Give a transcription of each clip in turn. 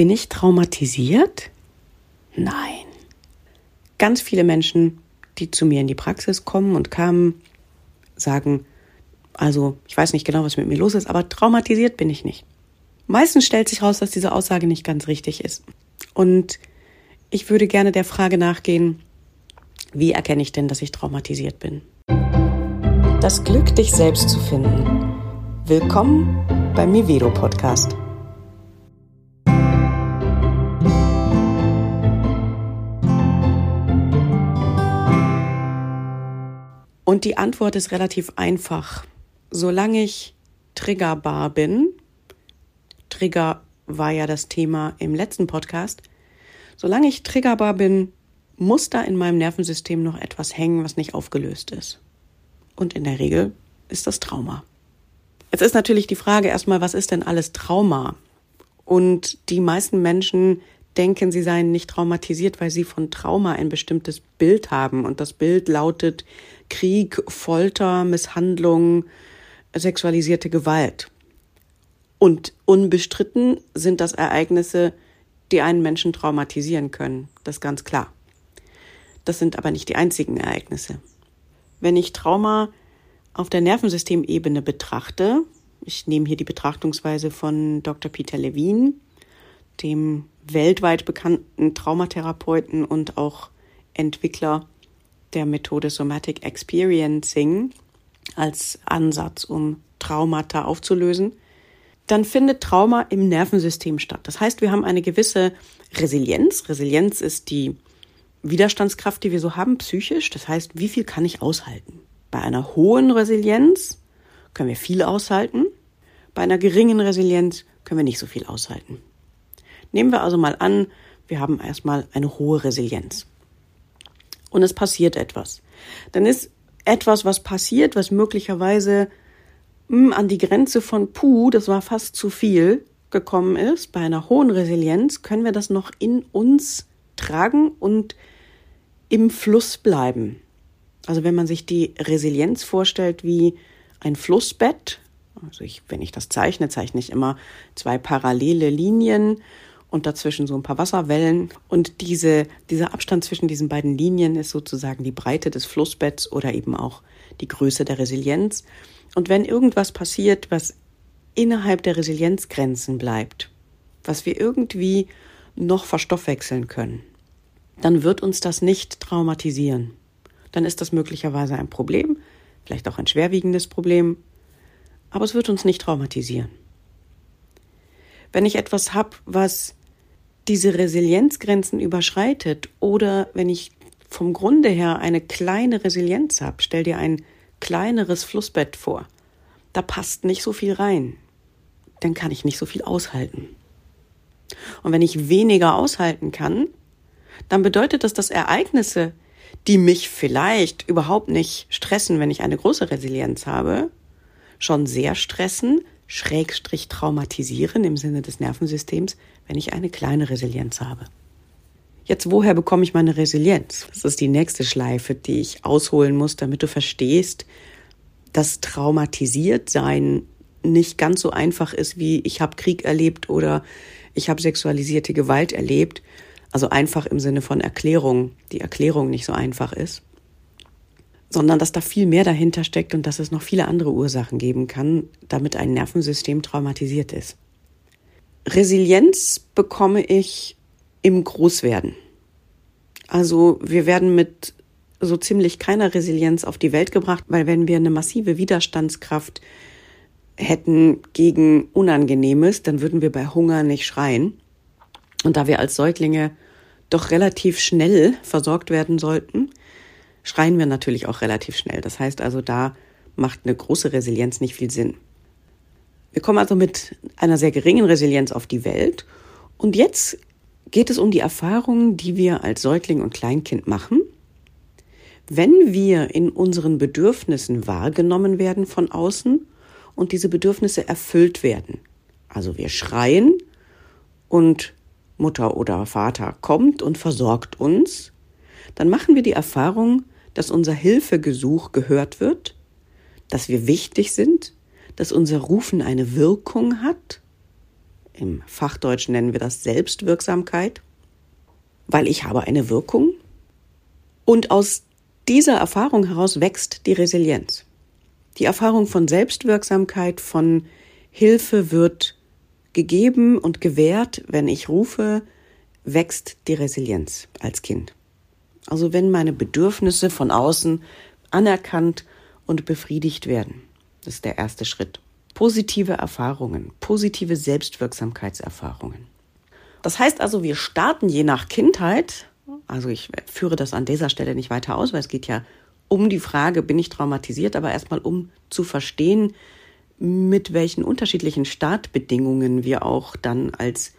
Bin ich traumatisiert? Nein. Ganz viele Menschen, die zu mir in die Praxis kommen und kamen, sagen, also ich weiß nicht genau, was mit mir los ist, aber traumatisiert bin ich nicht. Meistens stellt sich heraus, dass diese Aussage nicht ganz richtig ist. Und ich würde gerne der Frage nachgehen, wie erkenne ich denn, dass ich traumatisiert bin? Das Glück, dich selbst zu finden. Willkommen beim Mivero Podcast. Und die Antwort ist relativ einfach. Solange ich triggerbar bin, Trigger war ja das Thema im letzten Podcast, solange ich triggerbar bin, muss da in meinem Nervensystem noch etwas hängen, was nicht aufgelöst ist. Und in der Regel ist das Trauma. Jetzt ist natürlich die Frage erstmal, was ist denn alles Trauma? Und die meisten Menschen denken, sie seien nicht traumatisiert, weil sie von Trauma ein bestimmtes Bild haben. Und das Bild lautet Krieg, Folter, Misshandlung, sexualisierte Gewalt. Und unbestritten sind das Ereignisse, die einen Menschen traumatisieren können. Das ist ganz klar. Das sind aber nicht die einzigen Ereignisse. Wenn ich Trauma auf der Nervensystemebene betrachte, ich nehme hier die Betrachtungsweise von Dr. Peter Levine, dem weltweit bekannten Traumatherapeuten und auch Entwickler der Methode Somatic Experiencing als Ansatz, um Traumata aufzulösen, dann findet Trauma im Nervensystem statt. Das heißt, wir haben eine gewisse Resilienz. Resilienz ist die Widerstandskraft, die wir so haben, psychisch. Das heißt, wie viel kann ich aushalten? Bei einer hohen Resilienz können wir viel aushalten. Bei einer geringen Resilienz können wir nicht so viel aushalten. Nehmen wir also mal an, wir haben erstmal eine hohe Resilienz. Und es passiert etwas. Dann ist etwas, was passiert, was möglicherweise mh, hm, an die Grenze von puh, das war fast zu viel, gekommen ist. Bei einer hohen Resilienz können wir das noch in uns tragen und im Fluss bleiben. Also wenn man sich die Resilienz vorstellt wie ein Flussbett, also ich, wenn ich das zeichne, zeichne ich immer zwei parallele Linien und dazwischen so ein paar Wasserwellen. Und diese, dieser Abstand zwischen diesen beiden Linien ist sozusagen die Breite des Flussbetts oder eben auch die Größe der Resilienz. Und wenn irgendwas passiert, was innerhalb der Resilienzgrenzen bleibt, was wir irgendwie noch verstoffwechseln können, dann wird uns das nicht traumatisieren. Dann ist das möglicherweise ein Problem, vielleicht auch ein schwerwiegendes Problem, aber es wird uns nicht traumatisieren. Wenn ich etwas habe, was diese Resilienzgrenzen überschreitet oder wenn ich vom Grunde her eine kleine Resilienz habe, stell dir ein kleineres Flussbett vor, da passt nicht so viel rein, dann kann ich nicht so viel aushalten. Und wenn ich weniger aushalten kann, dann bedeutet das, dass Ereignisse, die mich vielleicht überhaupt nicht stressen, wenn ich eine große Resilienz habe, schon sehr stressen, schrägstrich traumatisieren im Sinne des Nervensystems, wenn ich eine kleine Resilienz habe. Jetzt, woher bekomme ich meine Resilienz? Das ist die nächste Schleife, die ich ausholen muss, damit du verstehst, dass traumatisiert sein nicht ganz so einfach ist, wie ich habe Krieg erlebt oder ich habe sexualisierte Gewalt erlebt. Also einfach im Sinne von Erklärung, die Erklärung nicht so einfach ist, sondern dass da viel mehr dahinter steckt und dass es noch viele andere Ursachen geben kann, damit ein Nervensystem traumatisiert ist. Resilienz bekomme ich im Großwerden. Also wir werden mit so ziemlich keiner Resilienz auf die Welt gebracht, weil wenn wir eine massive Widerstandskraft hätten gegen Unangenehmes, dann würden wir bei Hunger nicht schreien. Und da wir als Säuglinge doch relativ schnell versorgt werden sollten, schreien wir natürlich auch relativ schnell. Das heißt also, da macht eine große Resilienz nicht viel Sinn. Wir kommen also mit einer sehr geringen Resilienz auf die Welt. Und jetzt geht es um die Erfahrungen, die wir als Säugling und Kleinkind machen. Wenn wir in unseren Bedürfnissen wahrgenommen werden von außen und diese Bedürfnisse erfüllt werden, also wir schreien und Mutter oder Vater kommt und versorgt uns, dann machen wir die Erfahrung, dass unser Hilfegesuch gehört wird, dass wir wichtig sind, dass unser Rufen eine Wirkung hat Im Fachdeutsch nennen wir das Selbstwirksamkeit, weil ich habe eine Wirkung. Und aus dieser Erfahrung heraus wächst die Resilienz. Die Erfahrung von Selbstwirksamkeit, von Hilfe wird gegeben und gewährt, wenn ich rufe, wächst die Resilienz als Kind. Also wenn meine Bedürfnisse von außen anerkannt und befriedigt werden. Das ist der erste Schritt. Positive Erfahrungen, positive Selbstwirksamkeitserfahrungen. Das heißt also, wir starten je nach Kindheit, also ich führe das an dieser Stelle nicht weiter aus, weil es geht ja um die Frage, bin ich traumatisiert, aber erstmal um zu verstehen, mit welchen unterschiedlichen Startbedingungen wir auch dann als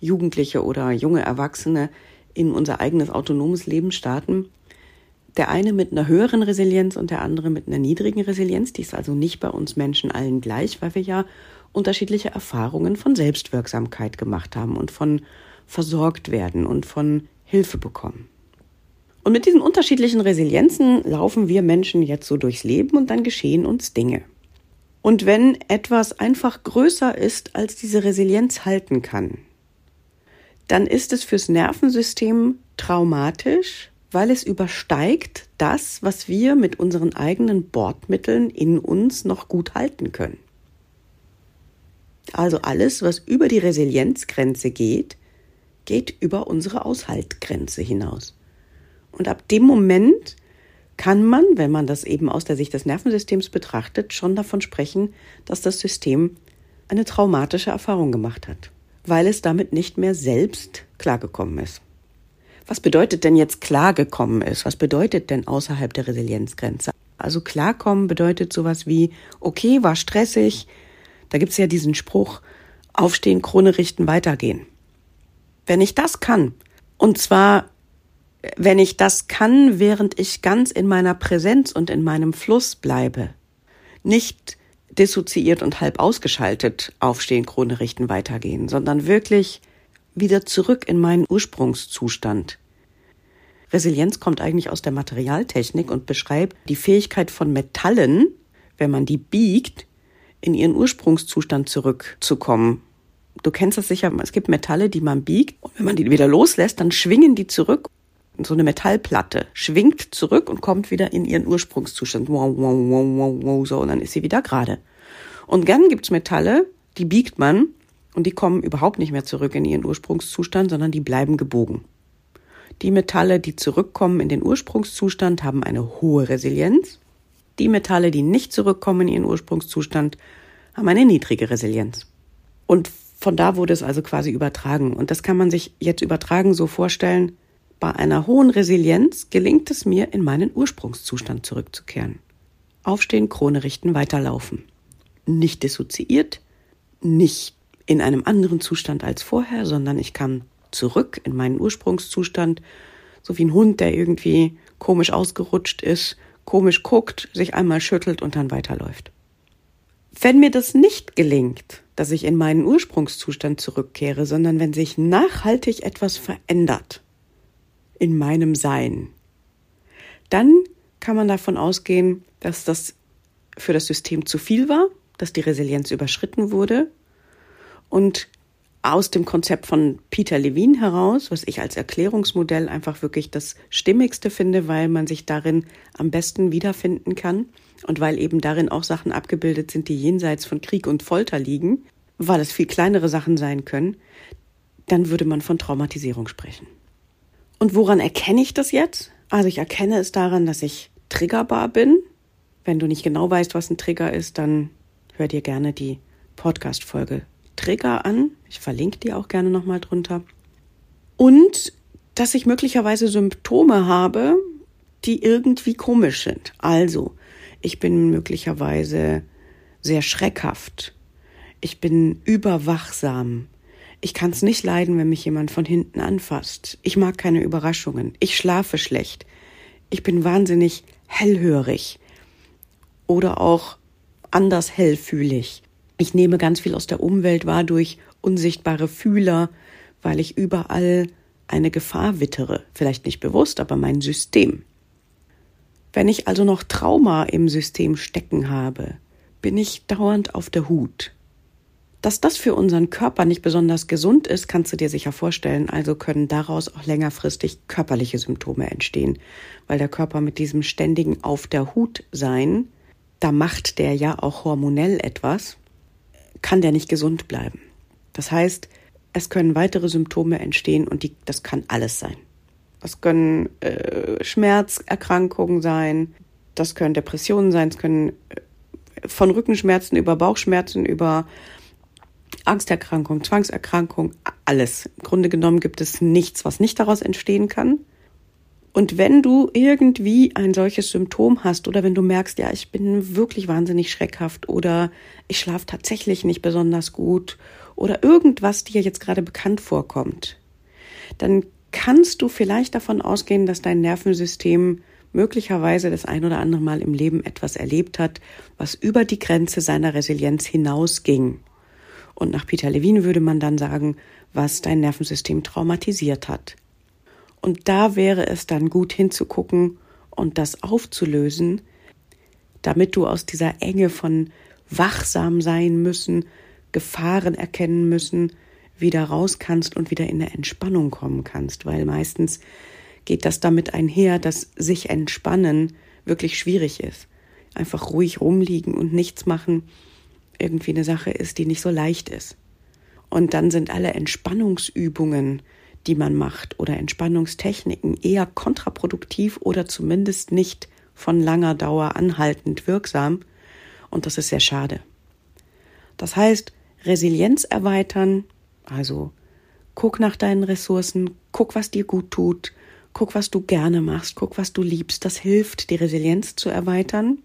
Jugendliche oder junge Erwachsene in unser eigenes autonomes Leben starten. Der eine mit einer höheren Resilienz und der andere mit einer niedrigen Resilienz. Die ist also nicht bei uns Menschen allen gleich, weil wir ja unterschiedliche Erfahrungen von Selbstwirksamkeit gemacht haben und von versorgt werden und von Hilfe bekommen. Und mit diesen unterschiedlichen Resilienzen laufen wir Menschen jetzt so durchs Leben und dann geschehen uns Dinge. Und wenn etwas einfach größer ist, als diese Resilienz halten kann, dann ist es fürs Nervensystem traumatisch, weil es übersteigt das, was wir mit unseren eigenen Bordmitteln in uns noch gut halten können. Also alles, was über die Resilienzgrenze geht, geht über unsere Aushaltgrenze hinaus. Und ab dem Moment kann man, wenn man das eben aus der Sicht des Nervensystems betrachtet, schon davon sprechen, dass das System eine traumatische Erfahrung gemacht hat, weil es damit nicht mehr selbst klargekommen ist. Was bedeutet denn jetzt klargekommen ist? Was bedeutet denn außerhalb der Resilienzgrenze? Also klarkommen bedeutet sowas wie, okay, war stressig. Da gibt's ja diesen Spruch, aufstehen, Krone richten, weitergehen. Wenn ich das kann, und zwar wenn ich das kann, während ich ganz in meiner Präsenz und in meinem Fluss bleibe, nicht dissoziiert und halb ausgeschaltet aufstehen, Krone richten, weitergehen, sondern wirklich wieder zurück in meinen Ursprungszustand. Resilienz kommt eigentlich aus der Materialtechnik und beschreibt die Fähigkeit von Metallen, wenn man die biegt, in ihren Ursprungszustand zurückzukommen. Du kennst das sicher, es gibt Metalle, die man biegt und wenn man die wieder loslässt, dann schwingen die zurück so eine Metallplatte, schwingt zurück und kommt wieder in ihren Ursprungszustand. Wow, wow, wow, wow, wow, so, und dann ist sie wieder gerade. Und dann gibt's Metalle, die biegt man und die kommen überhaupt nicht mehr zurück in ihren Ursprungszustand, sondern die bleiben gebogen. Die Metalle, die zurückkommen in den Ursprungszustand, haben eine hohe Resilienz. Die Metalle, die nicht zurückkommen in ihren Ursprungszustand, haben eine niedrige Resilienz. Und von da wurde es also quasi übertragen. Und das kann man sich jetzt übertragen so vorstellen, bei einer hohen Resilienz gelingt es mir, in meinen Ursprungszustand zurückzukehren. Aufstehen, Krone richten, weiterlaufen. Nicht dissoziiert, nicht in einem anderen Zustand als vorher, sondern ich kann zurück in meinen Ursprungszustand, so wie ein Hund, der irgendwie komisch ausgerutscht ist, komisch guckt, sich einmal schüttelt und dann weiterläuft. Wenn mir das nicht gelingt, dass ich in meinen Ursprungszustand zurückkehre, sondern wenn sich nachhaltig etwas verändert, in meinem Sein. Dann kann man davon ausgehen, dass das für das System zu viel war, dass die Resilienz überschritten wurde und aus dem Konzept von Peter Levine heraus, was ich als Erklärungsmodell einfach wirklich das stimmigste finde, weil man sich darin am besten wiederfinden kann und weil eben darin auch Sachen abgebildet sind, die jenseits von Krieg und Folter liegen, weil es viel kleinere Sachen sein können, dann würde man von Traumatisierung sprechen. Und woran erkenne ich das jetzt? Also ich erkenne es daran, dass ich triggerbar bin. Wenn du nicht genau weißt, was ein Trigger ist, dann hör dir gerne die Podcast-Folge Trigger an. Ich verlinke die auch gerne nochmal drunter. Und dass ich möglicherweise Symptome habe, die irgendwie komisch sind. Also, ich bin möglicherweise sehr schreckhaft. Ich bin überwachsam. Ich kann es nicht leiden, wenn mich jemand von hinten anfasst. Ich mag keine Überraschungen. Ich schlafe schlecht. Ich bin wahnsinnig hellhörig oder auch anders hellfühlig. Ich nehme ganz viel aus der Umwelt wahr durch unsichtbare Fühler, weil ich überall eine Gefahr wittere. Vielleicht nicht bewusst, aber mein System. Wenn ich also noch Trauma im System stecken habe, bin ich dauernd auf der Hut Dass das für unseren Körper nicht besonders gesund ist, kannst du dir sicher vorstellen. Also können daraus auch längerfristig körperliche Symptome entstehen, weil der Körper mit diesem ständigen Auf der Hut sein, da macht der ja auch hormonell etwas, kann der nicht gesund bleiben. Das heißt, es können weitere Symptome entstehen und die, das kann alles sein. Das können äh, Schmerzerkrankungen sein, das können Depressionen sein, es können äh, von Rückenschmerzen über Bauchschmerzen, über Angsterkrankung, Zwangserkrankung, alles. Im Grunde genommen gibt es nichts, was nicht daraus entstehen kann. Und wenn du irgendwie ein solches Symptom hast oder wenn du merkst, ja, ich bin wirklich wahnsinnig schreckhaft oder ich schlafe tatsächlich nicht besonders gut oder irgendwas dir jetzt gerade bekannt vorkommt, dann kannst du vielleicht davon ausgehen, dass dein Nervensystem möglicherweise das ein oder andere Mal im Leben etwas erlebt hat, was über die Grenze seiner Resilienz hinausging. Und nach Peter Levine würde man dann sagen, was dein Nervensystem traumatisiert hat. Und da wäre es dann gut hinzugucken und das aufzulösen, damit du aus dieser Enge von wachsam sein müssen, Gefahren erkennen müssen, wieder raus kannst und wieder in eine Entspannung kommen kannst, weil meistens geht das damit einher, dass sich entspannen wirklich schwierig ist. Einfach ruhig rumliegen und nichts machen irgendwie eine Sache ist, die nicht so leicht ist. Und dann sind alle Entspannungsübungen, die man macht oder Entspannungstechniken eher kontraproduktiv oder zumindest nicht von langer Dauer anhaltend wirksam. Und das ist sehr schade. Das heißt, Resilienz erweitern, also guck nach deinen Ressourcen, guck, was dir gut tut, guck, was du gerne machst, guck, was du liebst. Das hilft, die Resilienz zu erweitern.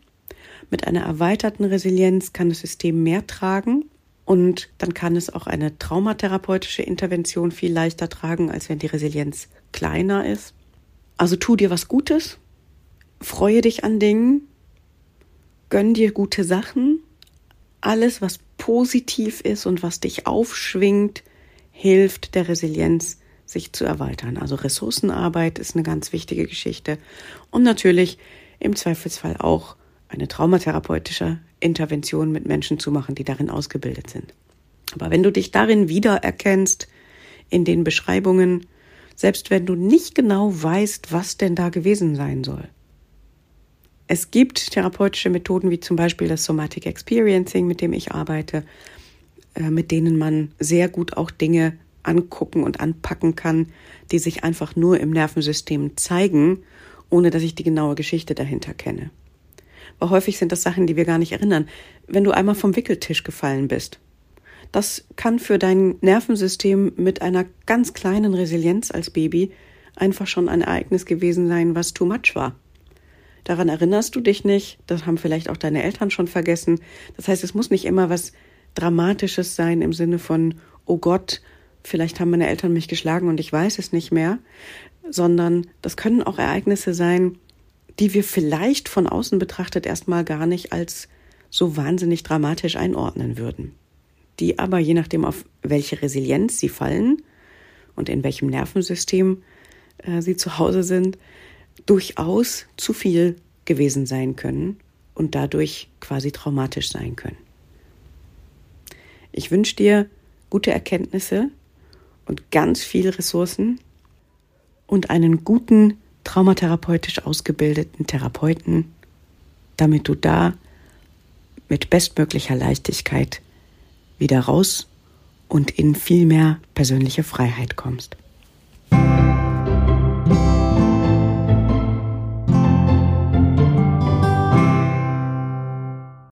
Mit einer erweiterten Resilienz kann das System mehr tragen und dann kann es auch eine traumatherapeutische Intervention viel leichter tragen, als wenn die Resilienz kleiner ist. Also tu dir was Gutes, freue dich an Dingen, gönn dir gute Sachen. Alles, was positiv ist und was dich aufschwingt, hilft der Resilienz, sich zu erweitern. Also Ressourcenarbeit ist eine ganz wichtige Geschichte. Und natürlich im Zweifelsfall auch eine traumatherapeutische Intervention mit Menschen zu machen, die darin ausgebildet sind. Aber wenn du dich darin wiedererkennst, in den Beschreibungen, selbst wenn du nicht genau weißt, was denn da gewesen sein soll. Es gibt therapeutische Methoden wie zum Beispiel das Somatic Experiencing, mit dem ich arbeite, äh, mit denen man sehr gut auch Dinge angucken und anpacken kann, die sich einfach nur im Nervensystem zeigen, ohne dass ich die genaue Geschichte dahinter kenne. Aber häufig sind das Sachen, die wir gar nicht erinnern. Wenn du einmal vom Wickeltisch gefallen bist, das kann für dein Nervensystem mit einer ganz kleinen Resilienz als Baby einfach schon ein Ereignis gewesen sein, was too much war. Daran erinnerst du dich nicht, das haben vielleicht auch deine Eltern schon vergessen. Das heißt, es muss nicht immer was Dramatisches sein im Sinne von, oh Gott, vielleicht haben meine Eltern mich geschlagen und ich weiß es nicht mehr, sondern das können auch Ereignisse sein, die wir vielleicht von außen betrachtet erstmal gar nicht als so wahnsinnig dramatisch einordnen würden. Die aber, je nachdem, auf welche Resilienz sie fallen und in welchem Nervensystem äh, sie zu Hause sind, durchaus zu viel gewesen sein können und dadurch quasi traumatisch sein können. Ich wünsche dir gute Erkenntnisse und ganz viel Ressourcen und einen guten traumatherapeutisch ausgebildeten Therapeuten, damit du da mit bestmöglicher Leichtigkeit wieder raus und in viel mehr persönliche Freiheit kommst.